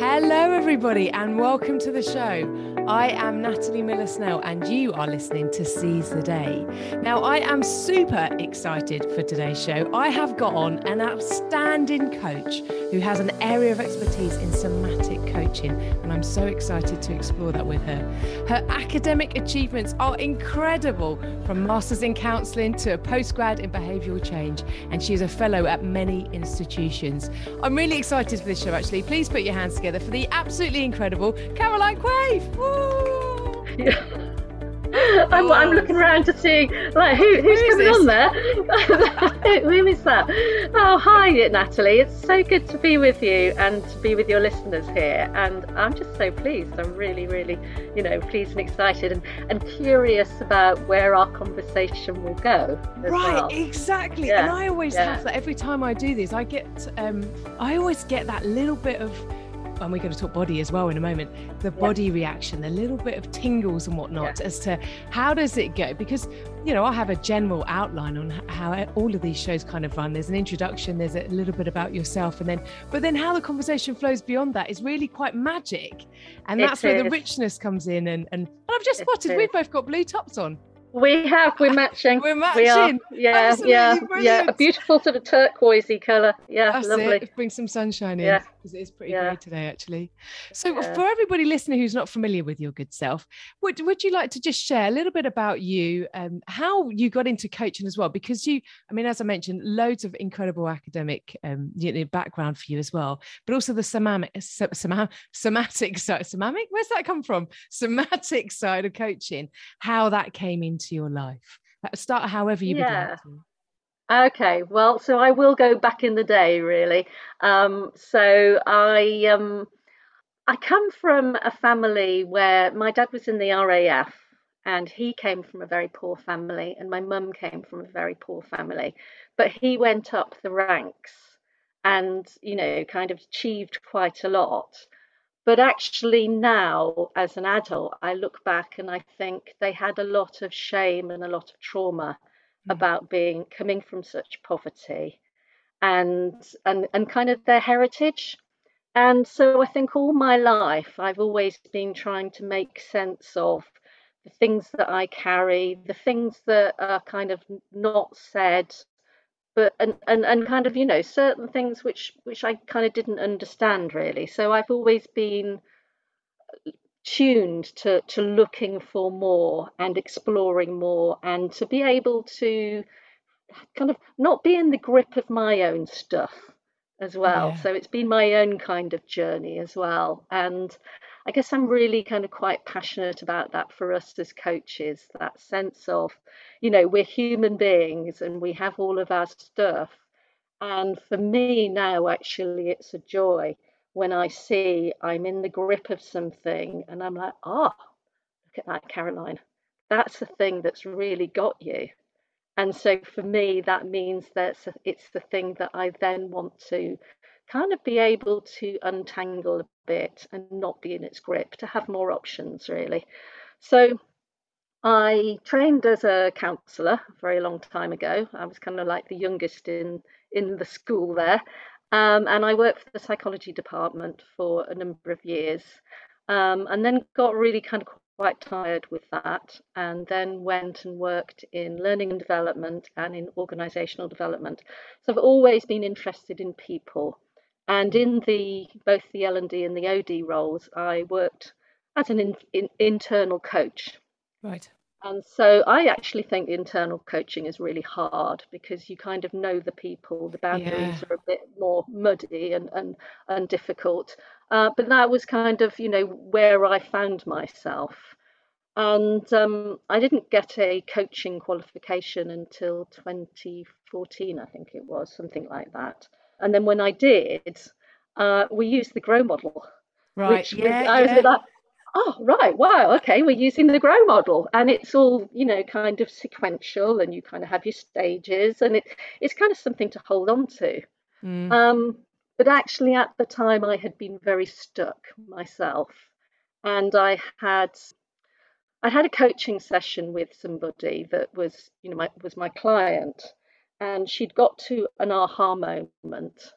Hello, everybody, and welcome to the show. I am Natalie Miller Snell, and you are listening to Seize the Day. Now, I am super excited for today's show. I have got on an outstanding coach who has an area of expertise in somatic coaching, and I'm so excited to explore that with her. Her academic achievements are incredible, from Masters in Counselling to a postgrad in Behavioural Change, and she is a fellow at many institutions. I'm really excited for this show, actually. Please put your hands together for the absolutely incredible Caroline. Woo! Yeah. I'm, I'm looking around to see like who, who's Who coming this? on there. who is that? Oh, hi, Natalie. It's so good to be with you and to be with your listeners here. And I'm just so pleased. I'm really, really, you know, pleased and excited and, and curious about where our conversation will go. Right, well. exactly. Yeah, And I always yeah. have that every time I do this. I get, um, I always get that little bit of, and we're going to talk body as well in a moment. The body reaction, the little bit of tingles and whatnot, as to how does it go? Because you know, I have a general outline on how all of these shows kind of run. There's an introduction, there's a little bit about yourself, and then, but then how the conversation flows beyond that is really quite magic, and It that's where the richness comes in. And and, and I've just It spotted is. we've both got blue tops on. We have, we're matching. We're We are, yeah, Absolutely yeah, yeah. A beautiful sort of turquoisey colour. Yeah, That's lovely. it. Bring some sunshine in Yeah. because it is pretty Yeah. grey today, actually. So, Yeah. for everybody listening who's not familiar with your good self, would would you like to just share a little bit about you, um, how you got into coaching as well? Because you, I mean, as I mentioned, loads of incredible academic um, you know, background for you as well, but also the somatic, so- soma- somatic side, somatic. Where's that come from? Somatic side of coaching, how that came into your life. Start however you would Yeah. like to. Okay, well, so I will go back in the day, really. Um, so I um, I come from a family where my dad was in the RAF, and he came from a very poor family, and my mum came from a very poor family, but he went up the ranks, and you know, kind of achieved quite a lot. But actually, now as an adult, I look back and I think they had a lot of shame and a lot of trauma Mm. about being coming from such poverty and and and kind of their heritage and so i think all my life i've always been trying to make sense of the things that i carry the things that are kind of not said but and, and and kind of you know certain things which which i kind of didn't understand really. So i've always been tuned to to looking for more and exploring more and to be able to kind of not be in the grip of my own stuff as well. Yeah. so it's been my own kind of journey as well. And i guess i'm really kind of quite passionate about that for us as coaches that sense of you know we're human beings and we have all of our stuff. And for me now actually it's a joy when i see i'm in the grip of something and i'm like ah look at that caroline. That's the thing that's really got you. And so for me that means that it's the thing that i then want to kind of be able to untangle a bit and not be in its grip to have more options really. So i trained as a counsellor a very long time ago. I was kind of like the youngest in in the school there. Um, and i worked for the psychology department for a number of years. Um, and then got really kind of quite tired with that and then went and worked in learning and development and in organizational development. So i've always been interested in people and in the both the l&d and the od roles i worked as an in, in, internal coach Right. and so I actually think internal coaching is really hard because you kind of know the people, the boundaries Yeah. are a bit more muddy and, and, and difficult. Uh, but that was kind of, you know, where I found myself. And um, I didn't get a coaching qualification until 2014, I think it was, something like that. And then when I did, uh, we used the GROW model Right. which was, yeah. I was yeah. like, oh right, wow, okay, we're using the grow model, and it's all you know, kind of sequential, and you kind of have your stages, and it it's kind of something to hold on to. Mm. Um, but actually, at the time, I had been very stuck myself, and I had I had a coaching session with somebody that was you know my, was my client, and she'd got to an aha moment.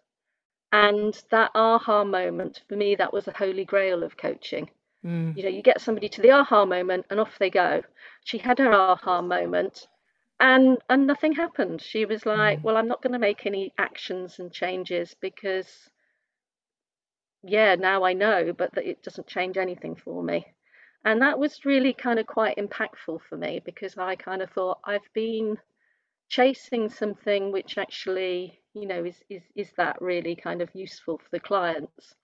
And that aha moment, for me, that was the holy grail of coaching. Mm. You know, you get somebody to the aha moment and off they go. She had her aha moment and and nothing happened. She was like, Mm. Well, I'm not going to make any actions and changes because yeah, now I know, but that it doesn't change anything for me. And that was really kind of quite impactful for me because I kind of thought I've been chasing something which actually, you know, is is is that really kind of useful for the clients?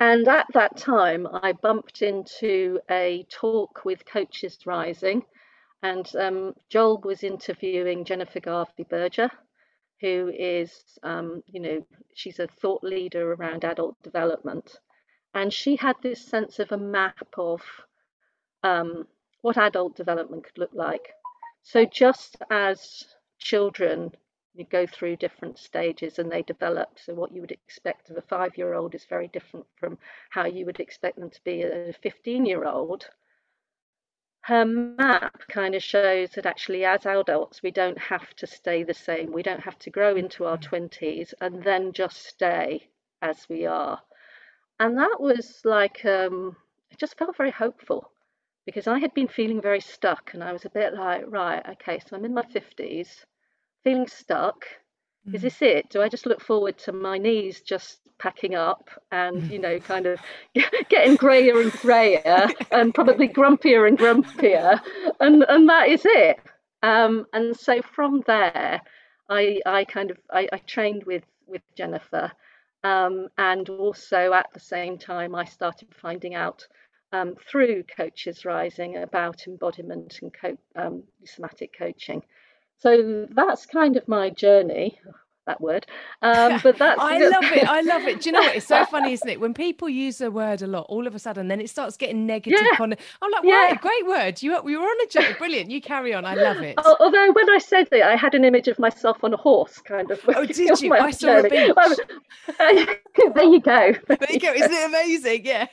And at that time, I bumped into a talk with Coaches Rising, and um, Joel was interviewing Jennifer Garvey Berger, who is, um, you know, she's a thought leader around adult development. And she had this sense of a map of um, what adult development could look like. So, just as children you go through different stages and they develop. So, what you would expect of a five year old is very different from how you would expect them to be at a 15 year old. Her map kind of shows that actually, as adults, we don't have to stay the same. We don't have to grow into our 20s and then just stay as we are. And that was like, um, it just felt very hopeful because I had been feeling very stuck and I was a bit like, right, okay, so I'm in my 50s feeling stuck. Is Mm. this it? Do I just look forward to my knees just packing up and, you know, kind of getting grayer and grayer and probably grumpier and grumpier? And, and that is it. Um, and so from there, I, I kind of I, I trained with, with Jennifer. Um, and also at the same time, I started finding out um, through Coaches Rising about embodiment and co- um, somatic coaching. So that's kind of my journey. That word, um, but that's. I love it. I love it. Do you know what? It's so funny, isn't it? When people use a word a lot, all of a sudden, then it starts getting negative. Yeah. Kind of, I'm like, Yeah. right, great word. You you were on a joke. Brilliant. You carry on. I love it. Al- Although when I said it, I had an image of myself on a horse, kind of. Oh, did you? I saw a beach. There you go. There you go. Isn't it amazing? Yeah.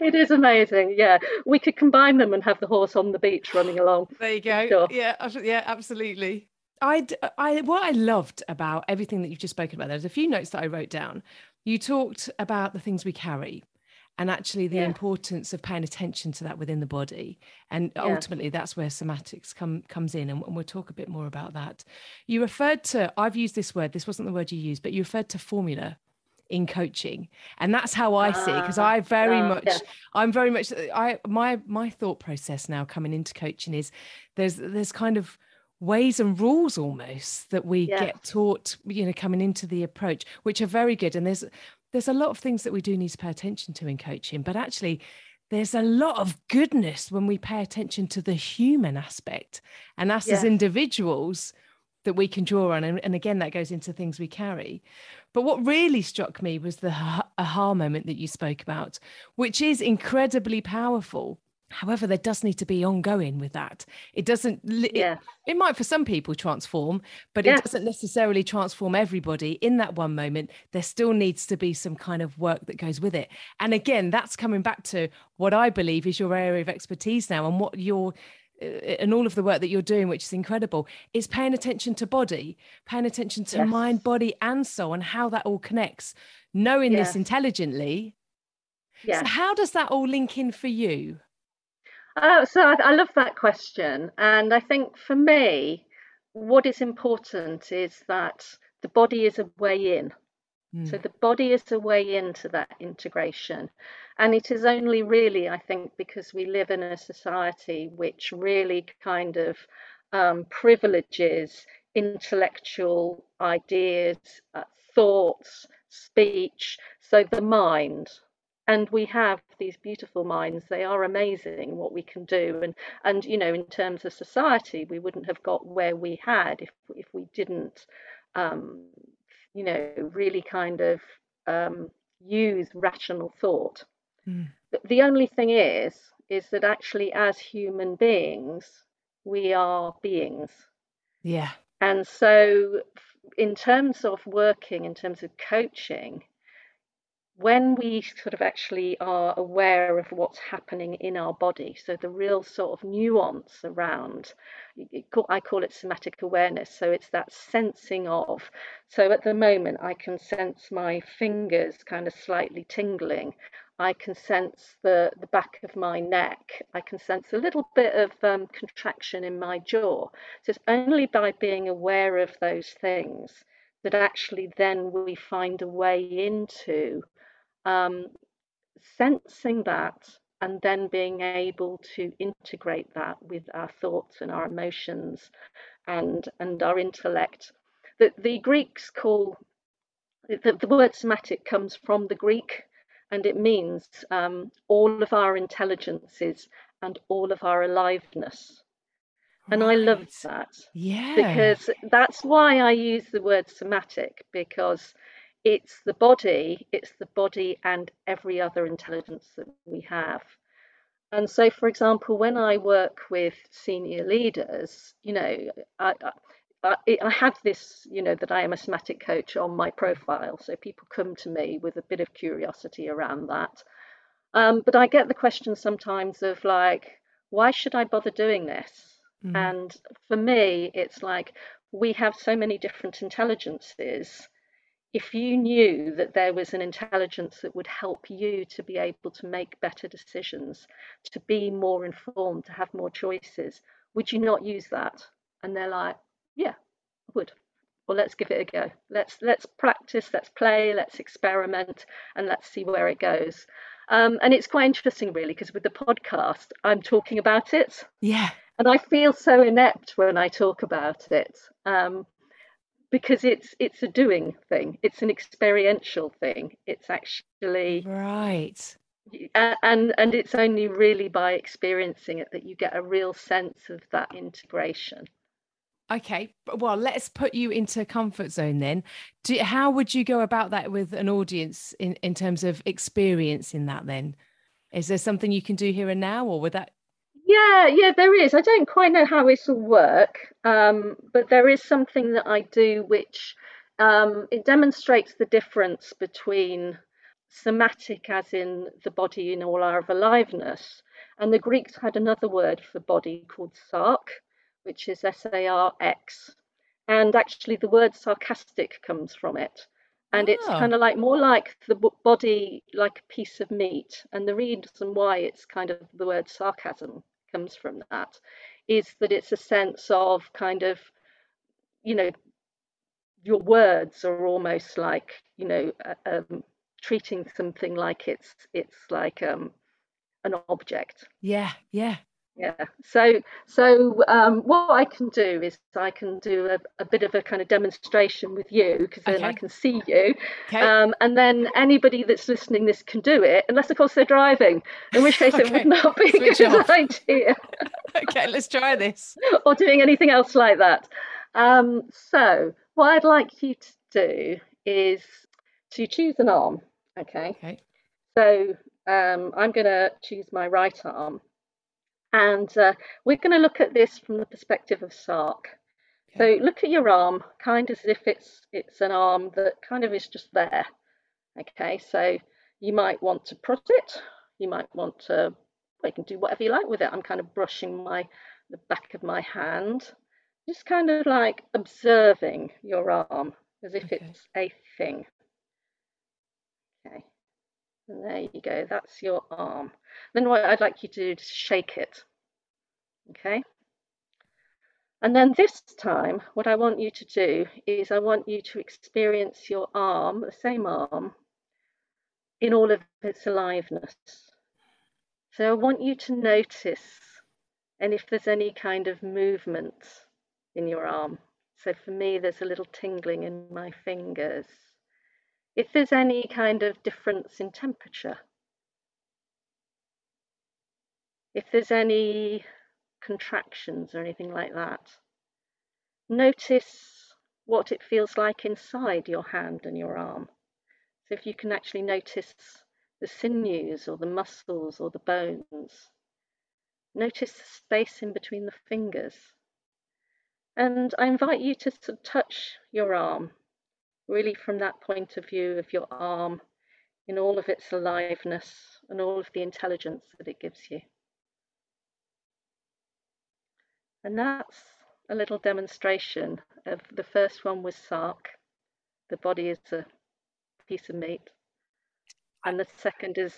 It is amazing. Yeah, we could combine them and have the horse on the beach running along. There you go. Sure. Yeah, yeah, absolutely. I, I, what I loved about everything that you've just spoken about, there's a few notes that I wrote down. You talked about the things we carry and actually the Yeah. importance of paying attention to that within the body. And Yeah. ultimately, that's where somatics come comes in. And, and we'll talk a bit more about that. You referred to, I've used this word, this wasn't the word you used, but you referred to formula in coaching and that's how i see it because Ah, i very ah, much yeah. i'm very much i my my thought process now coming into coaching is there's there's kind of ways and rules almost that we Yeah. get taught you know coming into the approach which are very good and there's there's a lot of things that we do need to pay attention to in coaching but actually there's a lot of goodness when we pay attention to the human aspect and us as individuals that we can draw on and, and again that goes into things we carry but what really struck me was the aha moment that you spoke about which is incredibly powerful however there does need to be ongoing with that it doesn't it- Yeah, it might for some people transform, but Yeah. it doesn't necessarily transform everybody in that one moment. There still needs to be some kind of work that goes with it. And again, that's coming back to what I believe is your area of expertise now and what you're uh, and all of the work that you're doing, which is incredible, is paying attention to body, paying attention to Yes. mind, body, and soul, and how that all connects. Knowing this intelligently. yeah. So, how does that all link in for you? Uh, so I, I love that question, and I think for me, what is important is that the body is a way in. So Mm, the body is a way into that integration. And it is only really, I think, because we live in a society which really kind of um, privileges intellectual ideas, uh, thoughts, speech, so the mind. And we have these beautiful minds. They are amazing what we can do. And and you know, in terms of society, we wouldn't have got where we had if if we didn't um, you know, really kind of um, use rational thought. Mm, But the only thing is, is that actually, as human beings, we are beings. yeah. And so, in terms of working, in terms of coaching, when we sort of actually are aware of what's happening in our body, so the real sort of nuance around, I call it somatic awareness. So it's that sensing of. So at the moment, I can sense my fingers kind of slightly tingling. I can sense the, the back of my neck. I can sense a little bit of um, contraction in my jaw. So it's only by being aware of those things that actually then we find a way into um, sensing that and then being able to integrate that with our thoughts and our emotions and and our intellect. The, the Greeks call the, the word somatic comes from the Greek and it means um, all of our intelligences and all of our aliveness. And right. I love that. Yeah. Because that's why I use the word somatic, because it's the body, it's the body and every other intelligence that we have. And so, for example, when I work with senior leaders, you know, I, I, I have this, you know, that I am a somatic coach on my profile. So people come to me with a bit of curiosity around that. Um, but I get the question sometimes of like, why should I bother doing this? Mm. And for me, it's like we have so many different intelligences if you knew that there was an intelligence that would help you to be able to make better decisions, to be more informed, to have more choices, would you not use that? And they're like, yeah, I would. Well, let's give it a go. Let's let's practice, let's play, let's experiment, and let's see where it goes. Um, and it's quite interesting, really, because with the podcast, I'm talking about it. Yeah. And I feel so inept when I talk about it. Um, because it's it's a doing thing. It's an experiential thing. It's actually right. and and it's only really by experiencing it that you get a real sense of that integration. Okay well let's put you into comfort zone then. Do, how would you go about that with an audience in in terms of experiencing that then? Is there something you can do here and now or would that yeah, yeah, there is. I don't quite know how this will work, um, but there is something that I do which um, it demonstrates the difference between somatic, as in the body in all our aliveness, and the Greeks had another word for body called sark, which is S A R X, and actually the word sarcastic comes from it and oh. it's kind of like more like the body like a piece of meat and the reason why it's kind of the word sarcasm comes from that is that it's a sense of kind of, you know, your words are almost like, you know, um, treating something like it's it's like um, an object. Yeah, yeah yeah so so um, what i can do is i can do a, a bit of a kind of demonstration with you because then okay. i can see you okay. um, and then anybody that's listening this can do it unless of course they're driving in which case okay. it would not be Switch a good off. idea okay let's try this or doing anything else like that um, so what i'd like you to do is to choose an arm okay okay so um, i'm going to choose my right arm and uh, we're going to look at this from the perspective of Sark. Okay. So look at your arm, kind of as if it's it's an arm that kind of is just there. Okay, so you might want to prod it. You might want to, well, you can do whatever you like with it. I'm kind of brushing my the back of my hand, just kind of like observing your arm as if okay. it's a thing. Okay, and there you go. That's your arm. Then what I'd like you to do is shake it. Okay. And then this time, what I want you to do is I want you to experience your arm, the same arm, in all of its aliveness. So I want you to notice and if there's any kind of movement in your arm. So for me, there's a little tingling in my fingers. If there's any kind of difference in temperature, if there's any contractions or anything like that. Notice what it feels like inside your hand and your arm. So if you can actually notice the sinews or the muscles or the bones, notice the space in between the fingers. And I invite you to touch your arm, really from that point of view of your arm in all of its aliveness and all of the intelligence that it gives you. And that's a little demonstration of the first one was sark. The body is a piece of meat. And the second is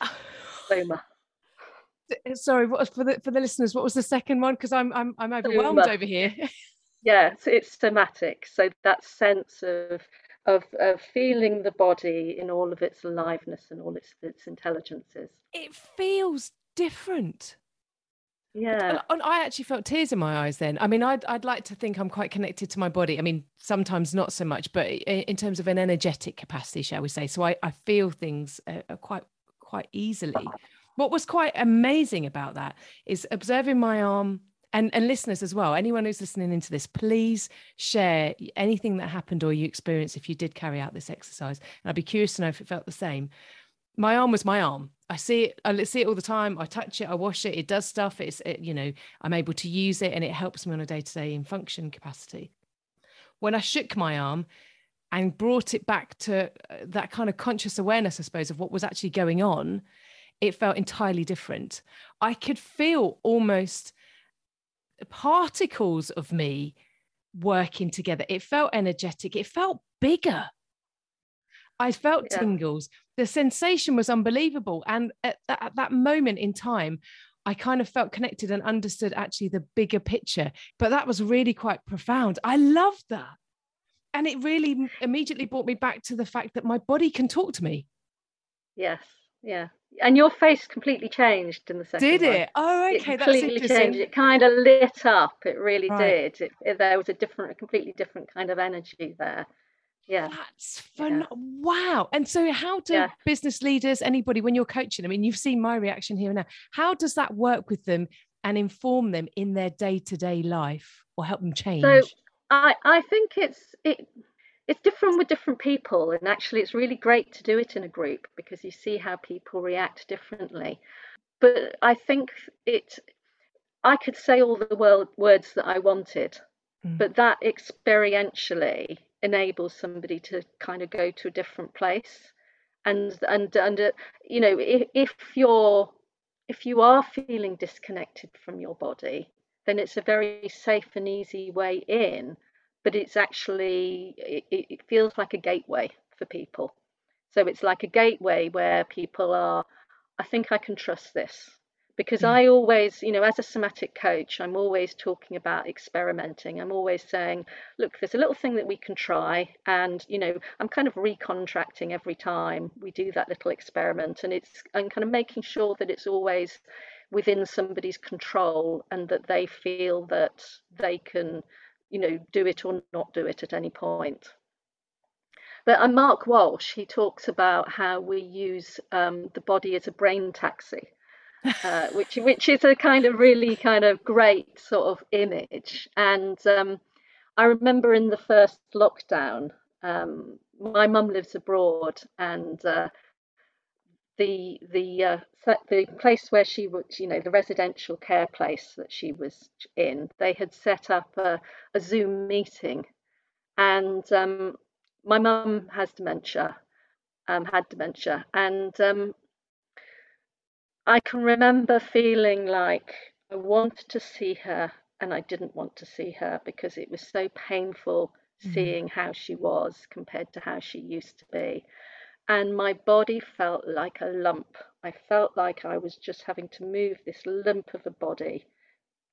soma. Sorry, what was for the for the listeners? What was the second one? Because I'm I'm I'm overwhelmed soma. over here. yeah, so it's somatic. So that sense of of, of feeling the body in all of its aliveness and all its its intelligences. It feels different. Yeah. And I actually felt tears in my eyes then. I mean, I'd, I'd like to think I'm quite connected to my body. I mean, sometimes not so much, but in terms of an energetic capacity, shall we say. So I, I feel things uh, uh, quite quite easily. What was quite amazing about that is observing my arm and, and listeners as well. Anyone who's listening into this, please share anything that happened or you experienced if you did carry out this exercise. And I'd be curious to know if it felt the same my arm was my arm. I see it. I see it all the time. I touch it. I wash it. It does stuff. It's it, you know I'm able to use it, and it helps me on a day to day in function capacity. When I shook my arm and brought it back to uh, that kind of conscious awareness, I suppose, of what was actually going on, it felt entirely different. I could feel almost particles of me working together. It felt energetic. It felt bigger. I felt yeah. tingles. The sensation was unbelievable. And at that, at that moment in time, I kind of felt connected and understood actually the bigger picture. But that was really quite profound. I loved that. And it really immediately brought me back to the fact that my body can talk to me. Yes. Yeah. And your face completely changed in the second Did it? One. Oh, okay. It completely changed. It kind of lit up. It really right. did. It, it, there was a different, a completely different kind of energy there yeah that's fun yeah. wow and so how do yeah. business leaders anybody when you're coaching i mean you've seen my reaction here and now how does that work with them and inform them in their day-to-day life or help them change so i i think it's it it's different with different people and actually it's really great to do it in a group because you see how people react differently. But i think it i could say all the world, words that i wanted mm. but that experientially enables somebody to kind of go to a different place. And and and uh, you know if, if you're if you are feeling disconnected from your body then it's a very safe and easy way in but it's actually it, it feels like a gateway for people so it's like a gateway where people are i think i can trust this because mm. I always, you know, as a somatic coach, I'm always talking about experimenting. I'm always saying, look, there's a little thing that we can try. And, you know, I'm kind of recontracting every time we do that little experiment. And it's, I'm kind of making sure that it's always within somebody's control and that they feel that they can, you know, do it or not do it at any point. But uh, Mark Walsh, he talks about how we use um, the body as a brain taxi uh, which which is a kind of really kind of great sort of image. And um, I remember in the first lockdown, um, my mum lives abroad, and uh, the the uh, the place where she was, you know, the residential care place that she was in, they had set up a, a Zoom meeting, and um, my mum has dementia, um, had dementia, and um, I can remember feeling like I wanted to see her and I didn't want to see her because it was so painful mm. seeing how she was compared to how she used to be. And my body felt like a lump. I felt like I was just having to move this lump of a body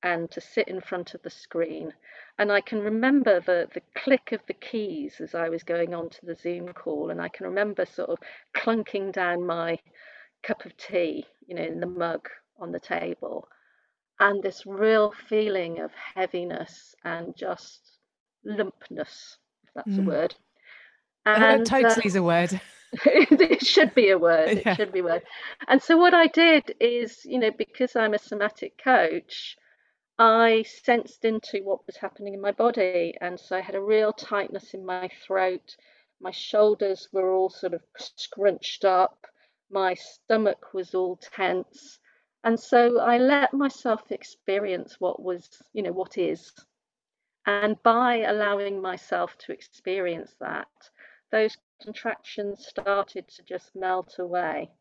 and to sit in front of the screen. And I can remember the, the click of the keys as I was going on to the Zoom call. And I can remember sort of clunking down my cup of tea, you know, in the mug on the table, and this real feeling of heaviness and just lumpness, if that's mm. a word. And, totally uh, is a word. it should be a word. Yeah. It should be a word. And so what I did is, you know, because I'm a somatic coach, I sensed into what was happening in my body. And so I had a real tightness in my throat. My shoulders were all sort of scrunched up my stomach was all tense. And so I let myself experience what was, you know, what is. And by allowing myself to experience that, those contractions started to just melt away.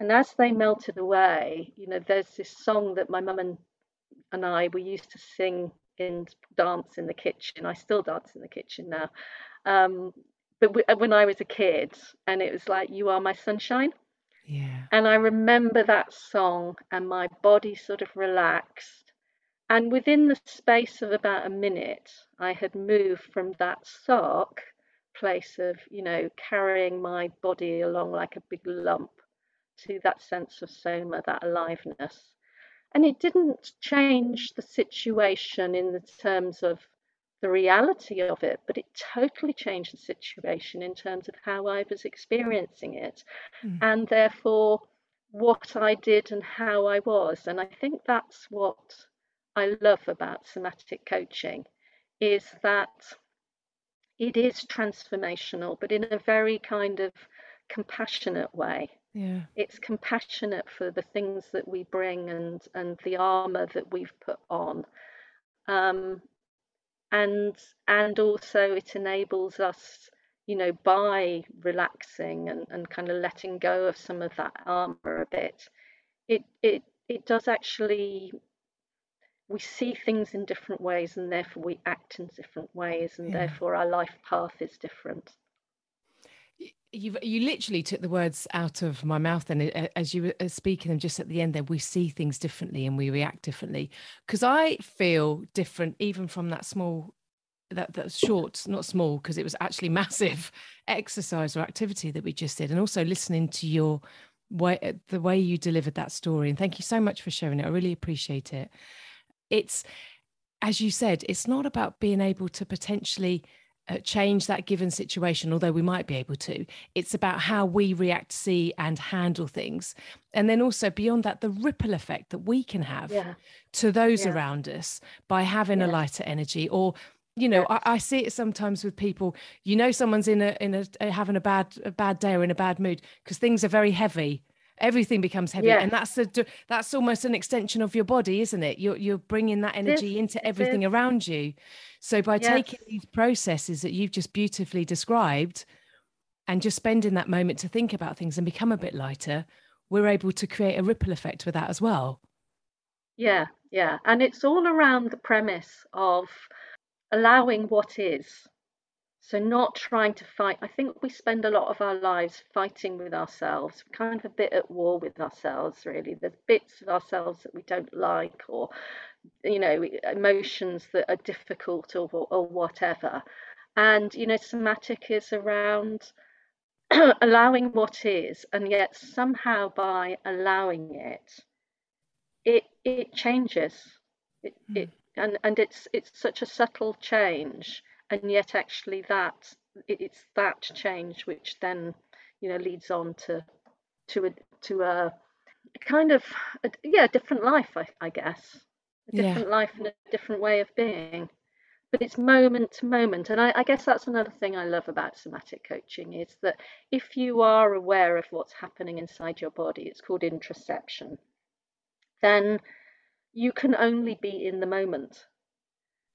And as they melted away, you know, there's this song that my mum and, and I we used to sing and dance in the kitchen. I still dance in the kitchen now. Um, but w- when I was a kid, and it was like, You are my sunshine. Yeah. And I remember that song, and my body sort of relaxed. And within the space of about a minute, I had moved from that sark place of, you know, carrying my body along like a big lump to that sense of soma, that aliveness. And it didn't change the situation in the terms of the reality of it, but it totally changed the situation in terms of how I was experiencing it mm. and therefore what I did and how I was. And I think that's what I love about somatic coaching is that it is transformational, but in a very kind of compassionate way. Yeah. It's compassionate for the things that we bring and and the armor that we've put on. Um, and and also it enables us, you know, by relaxing and, and kind of letting go of some of that armor a bit, it it it does actually we see things in different ways and therefore we act in different ways and yeah. therefore our life path is different. You you literally took the words out of my mouth and as you were uh, speaking them just at the end there we see things differently and we react differently. Because i feel different even from that small that that short not small because it was actually massive exercise or activity that we just did and also listening to your way the way you delivered that story. And thank you so much for sharing it. I really appreciate it it's as you said it's not about being able to potentially uh, change that given situation, although we might be able to. It's about how we react, see, and handle things. And then also beyond that, the ripple effect that we can have yeah. to those yeah. around us by having yeah. a lighter energy or you know I, I, see it sometimes with people you know someone's in a in a having a bad a bad day or in a bad mood because things are very heavy everything becomes heavy and that's a that's almost an extension of your body isn't it? You're you're bringing that energy yes, into everything around you. So by yes. taking these processes that you've just beautifully described and just spending that moment to think about things and become a bit lighter we're able to create a ripple effect with that as well. Yeah yeah. And it's all around the premise of allowing what is so, not trying to fight. I think we spend a lot of our lives fighting with ourselves, kind of a bit at war with ourselves, really. There's bits of ourselves that we don't like, or, you know, emotions that are difficult, or, or whatever. And, you know, somatic is around allowing what is, and yet somehow by allowing it, it it changes. It, mm. it and and it's it's such a subtle change and yet actually that it's that change which then you know leads on to to a to a kind of a, yeah different life I, I guess. A different yeah. life and a different way of being. But it's moment to moment. And I, I guess that's another thing i love about somatic coaching is that if you are aware of what's happening inside your body it's called interoception then you can only be in the moment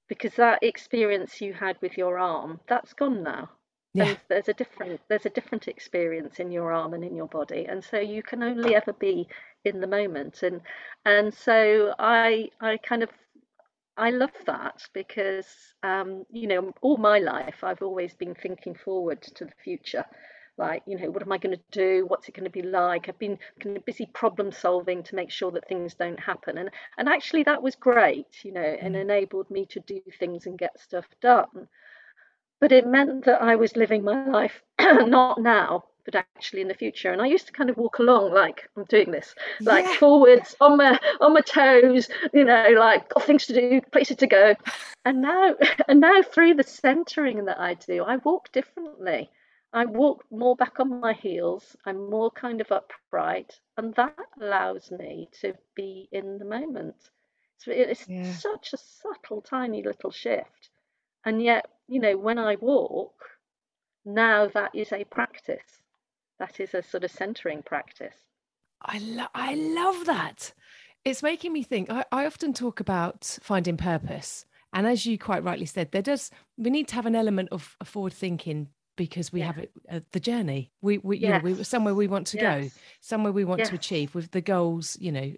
because that experience you had with your arm that's gone now. Yeah. and there's a different there's a different experience in your arm and in your body. And so you can only ever be in the moment. And and so i i kind of i love that because um you know all my life i've always been thinking forward to the future like you know what am i going to do? What's it going to be like? I've been kind of busy problem solving to make sure that things don't happen. And and actually that was great you know and mm. enabled me to do things and get stuff done. But it meant that i was living my life not now but actually in the future. And i used to kind of walk along like i'm doing this like yeah. forwards on my on my toes you know like got things to do places to go. And now and now through the centering that i do i walk differently I walk more back on my heels. I'm more kind of upright, and that allows me to be in the moment. So it's yeah. such a subtle, tiny little shift, and yet, you know, when I walk, now that is a practice. That is a sort of centering practice. I lo- I love that. It's making me think. I, I often talk about finding purpose, and as you quite rightly said, there does we need to have an element of forward thinking because we have it, uh, the journey. We, we yes. you know, we somewhere we want to yes. go, somewhere we want yes. to achieve with the goals, you know,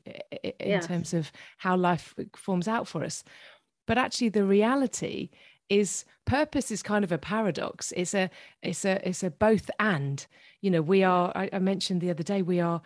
in terms of how life forms out for us. But actually, the reality is purpose is kind of a paradox. It's a it's a it's a both and. You know, we are. I, I mentioned the other day we are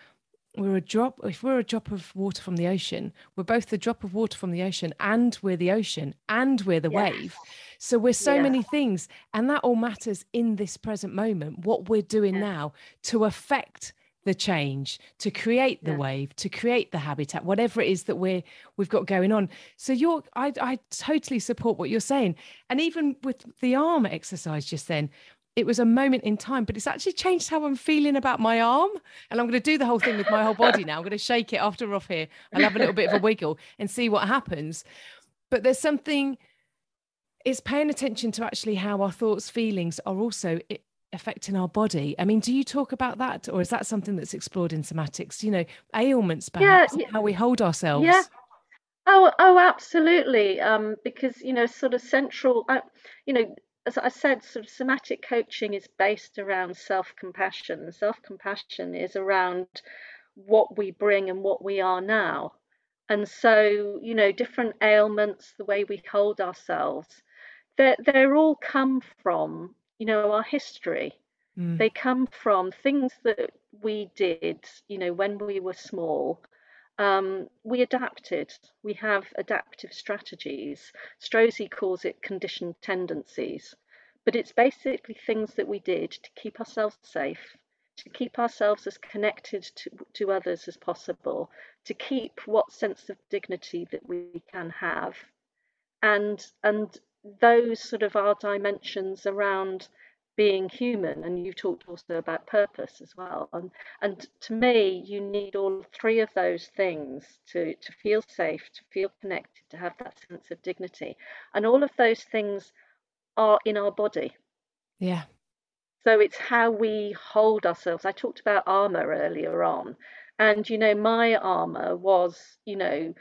we're a drop if we're a drop of water from the ocean we're both the drop of water from the ocean and we're the ocean and we're the yes. wave so we're so yeah. many things and that all matters in this present moment what we're doing yeah. now to affect the change to create the yeah. wave to create the habitat whatever it is that we're we've got going on so you're I, I totally support what you're saying and even with the arm exercise just then it was a moment in time, but it's actually changed how I'm feeling about my arm. And I'm going to do the whole thing with my whole body now. I'm going to shake it after we're off here. I'll have a little bit of a wiggle and see what happens. But there's something, it's paying attention to actually how our thoughts, feelings are also affecting our body. I mean, do you talk about that, or is that something that's explored in somatics? You know, ailments, perhaps, yeah, how we hold ourselves. Yeah. Oh, oh, absolutely. Um, because you know, sort of central. Uh, you know, as I said, sort of somatic coaching is based around self compassion. Self compassion is around what we bring and what we are now. And so, you know, different ailments, the way we hold ourselves, they're, they're all come from, you know, our history. Mm. They come from things that we did, you know, when we were small um, we adapted. We have adaptive strategies. Strozzi calls it conditioned tendencies, but it's basically things that we did to keep ourselves safe, to keep ourselves as connected to, to others as possible, to keep what sense of dignity that we can have, and and those sort of our dimensions around being human and you talked also about purpose as well. And and to me you need all three of those things to to feel safe to feel connected to have that sense of dignity. And all of those things are in our body. Yeah. So it's how we hold ourselves. I talked about armor earlier on. And you know my armor was you know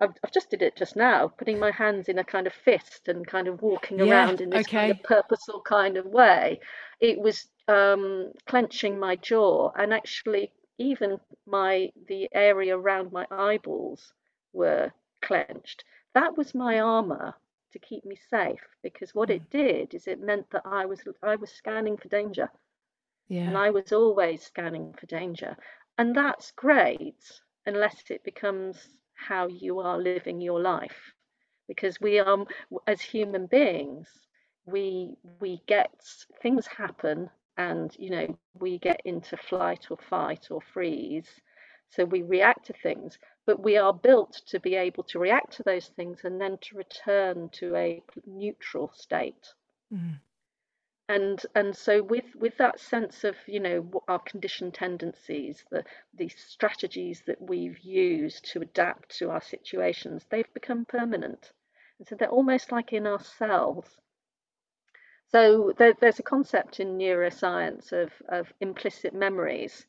I've, just did it just now, putting my hands in a kind of fist and kind of walking yeah, around in this okay. kind of purposeful kind of way. It was um, clenching my jaw, and actually, even my the area around my eyeballs were clenched. That was my armor to keep me safe, because what it did is it meant that I was I was scanning for danger, yeah. and I was always scanning for danger, and that's great unless it becomes how you are living your life. Because we are as human beings we we get things happen and you know we get into flight or fight or freeze. So we react to things but we are built to be able to react to those things and then to return to a neutral state. Mm and and so with with that sense of you know our conditioned tendencies the the strategies that we've used to adapt to our situations they've become permanent. And so they're almost like in our cells so there, there's a concept in neuroscience of of implicit memories.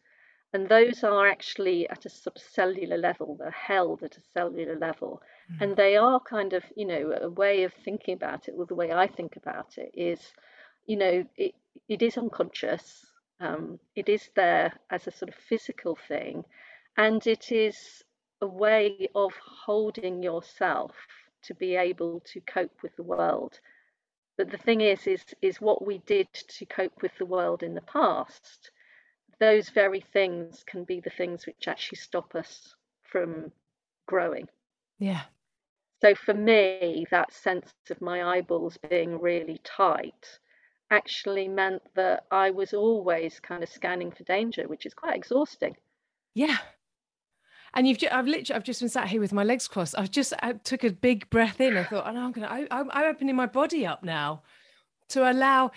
And those are actually at a sort of cellular level. They're held at a cellular level. Mm. and they are kind of you know a way of thinking about it or the way i think about it is you know, it, it is unconscious. Um, it is there as a sort of physical thing, and it is a way of holding yourself to be able to cope with the world. But the thing is, is is what we did to cope with the world in the past. Those very things can be the things which actually stop us from growing. Yeah. So for me, that sense of my eyeballs being really tight actually meant that I was always kind of scanning for danger, which is quite exhausting. Yeah. And you've, I've literally, I've just been sat here with my legs crossed. I've just, I took a big breath in. I thought, oh, no, I'm gonna, I, I'm, I'm opening my body up now to allow.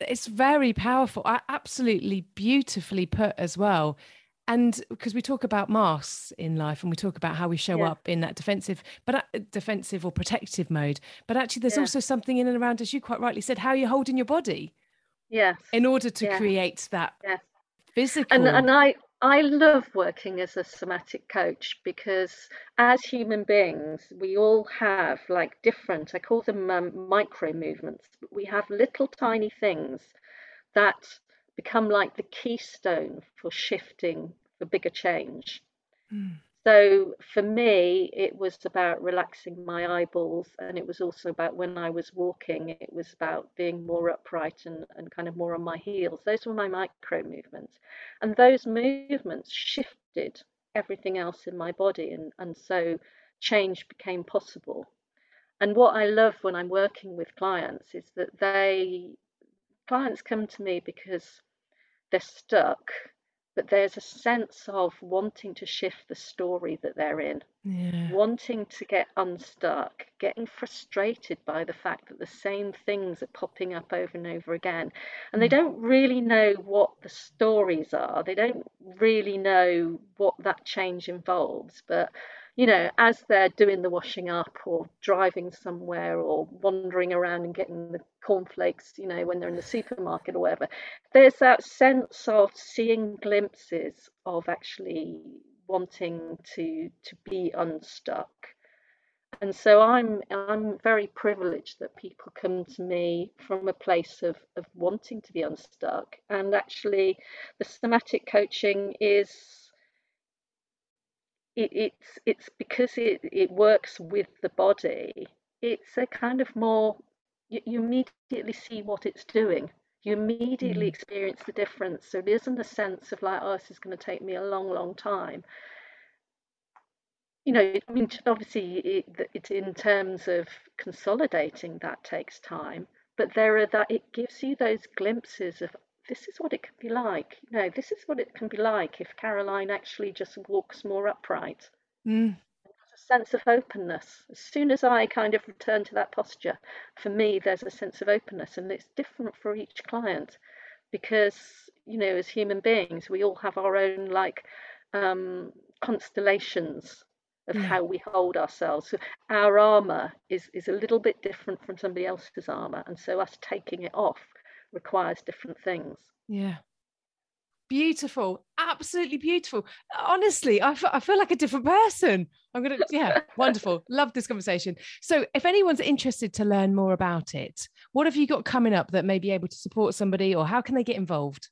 It's very powerful. I absolutely beautifully put as well and because we talk about masks in life and we talk about how we show yeah. up in that defensive but uh, defensive or protective mode but actually there's yeah. also something in and around as you quite rightly said how you're holding your body yeah in order to yeah. create that yes. physical and, and i i love working as a somatic coach because as human beings we all have like different i call them um, micro movements we have little tiny things that become like the keystone for shifting for bigger change. Mm. So for me, it was about relaxing my eyeballs, and it was also about when I was walking, it was about being more upright and, and kind of more on my heels. Those were my micro movements. And those movements shifted everything else in my body, and, and so change became possible. And what I love when I'm working with clients is that they, clients come to me because they're stuck but there's a sense of wanting to shift the story that they're in, yeah. wanting to get unstuck, getting frustrated by the fact that the same things are popping up over and over again. And they mm. don't really know what the stories are, they don't really know what that change involves. But you know, as they're doing the washing up or driving somewhere or wandering around and getting the cornflakes, you know, when they're in the supermarket or whatever, there's that sense of seeing glimpses of actually wanting to to be unstuck. And so I'm I'm very privileged that people come to me from a place of, of wanting to be unstuck. And actually the somatic coaching is it, it's it's because it, it works with the body it's a kind of more you, you immediately see what it's doing. You immediately mm. experience the difference. So it isn't a sense of like oh this is going to take me a long long time. You know i mean obviously it, it's in terms of consolidating that takes time but there are that it gives you those glimpses of this is what it can be like. You know, this is what it can be like if Caroline actually just walks more upright. Mm. a sense of openness. As soon as I kind of return to that posture, for me, there's a sense of openness, and it's different for each client because, you know, as human beings, we all have our own like um, constellations of yeah. how we hold ourselves. So our armor is is a little bit different from somebody else's armor, and so us taking it off requires different things. Yeah. Beautiful, absolutely beautiful. Honestly, I, f- I feel like a different person. I'm gonna, yeah, wonderful. Love this conversation. So, if anyone's interested to learn more about it, what have you got coming up that may be able to support somebody, or how can they get involved?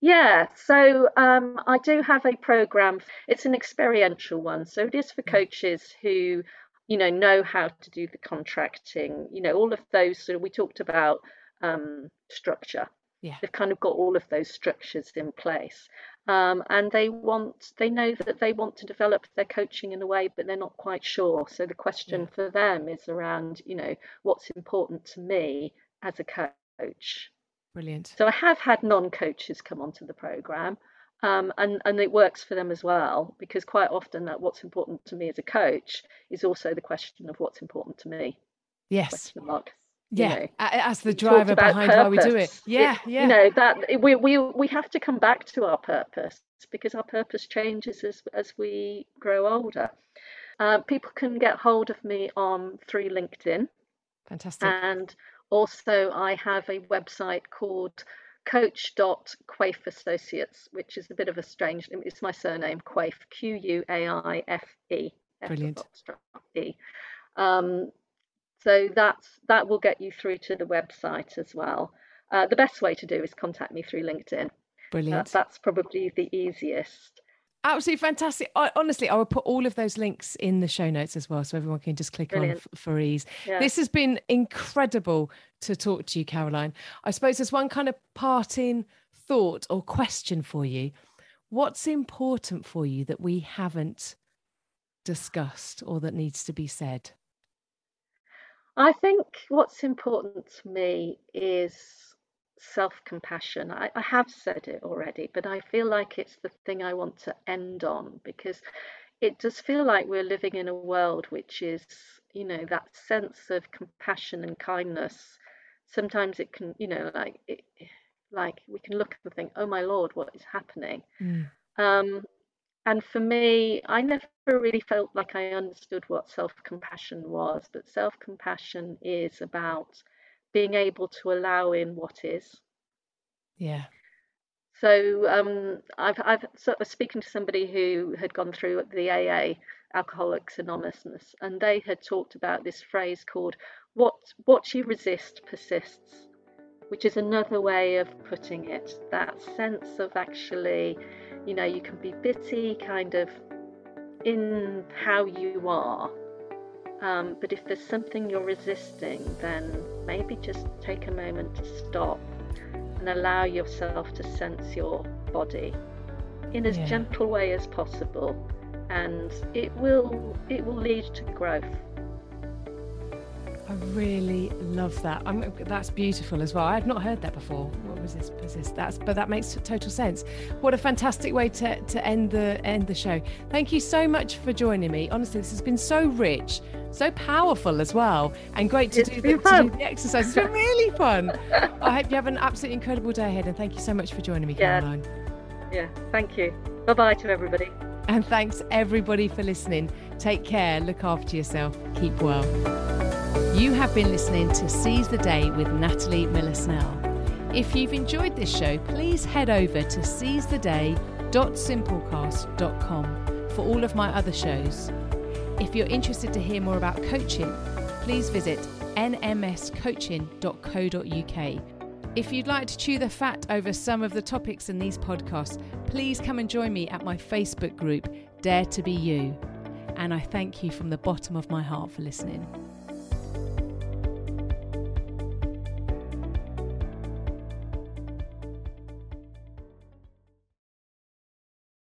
Yeah, so um, I do have a program. It's an experiential one, so it is for coaches who, you know, know how to do the contracting. You know, all of those. So we talked about um, structure. Yeah. They've kind of got all of those structures in place. Um, and they want they know that they want to develop their coaching in a way but they're not quite sure so the question yeah. for them is around you know what's important to me as a coach brilliant so i have had non-coaches come onto the program um, and and it works for them as well because quite often that what's important to me as a coach is also the question of what's important to me yes question mark yeah know, as the driver behind purpose. why we do it. yeah yeah you know that we, we we have to come back to our purpose because our purpose changes as as we grow older. Uh, people can get hold of me on through linkedin. Fantastic. And also i have a website called coach.quaife associates which is a bit of a strange name it's my surname quaife q-u-a-i-f-e brilliant. e. Um, so that's that will get you through to the website as well. Uh, the best way to do is contact me through LinkedIn. Brilliant. Uh, that's probably the easiest. Absolutely fantastic. I, honestly, I will put all of those links in the show notes as well, so everyone can just click Brilliant. on f- for ease. Yeah. This has been incredible to talk to you, Caroline. I suppose there's one kind of parting thought or question for you. What's important for you that we haven't discussed or that needs to be said? I think what's important to me is self compassion. I, I, have said it already, but I feel like it's the thing I want to end on because it does feel like we're living in a world which is, you know, that sense of compassion and kindness. Sometimes it can, you know, like it, like we can look and think, oh my lord, what is happening? Mm. Um, and for me, I never really felt like I understood what self compassion was, but self compassion is about being able to allow in what is. Yeah. So um, I've I've sort of speaking to somebody who had gone through the AA Alcoholics Anonymous, and they had talked about this phrase called "what what you resist persists." which is another way of putting it. That sense of actually, you know, you can be bitty kind of in how you are. Um, but if there's something you're resisting, then maybe just take a moment to stop and allow yourself to sense your body in as yeah. gentle way as possible and it will it will lead to growth I really love that. I'm, that's beautiful as well. I had not heard that before. What was this? this? That's but that makes total sense. What a fantastic way to, to end the end the show. Thank you so much for joining me. Honestly, this has been so rich, so powerful as well, and great to, do the, to do the, exercise. It's been really fun. I hope you have an absolutely incredible day ahead, and thank you so much for joining me, Caroline. Yeah, yeah thank you. Bye bye to everybody. And thanks everybody for listening. Take care, look after yourself, keep well. You have been listening to Seize the Day with Natalie Miller Snell. If you've enjoyed this show, please head over to seizetheday.simplecast.com for all of my other shows. If you're interested to hear more about coaching, please visit nmscoaching.co.uk. If you'd like to chew the fat over some of the topics in these podcasts, please come and join me at my Facebook group, Dare to Be You. And I thank you from the bottom of my heart for listening.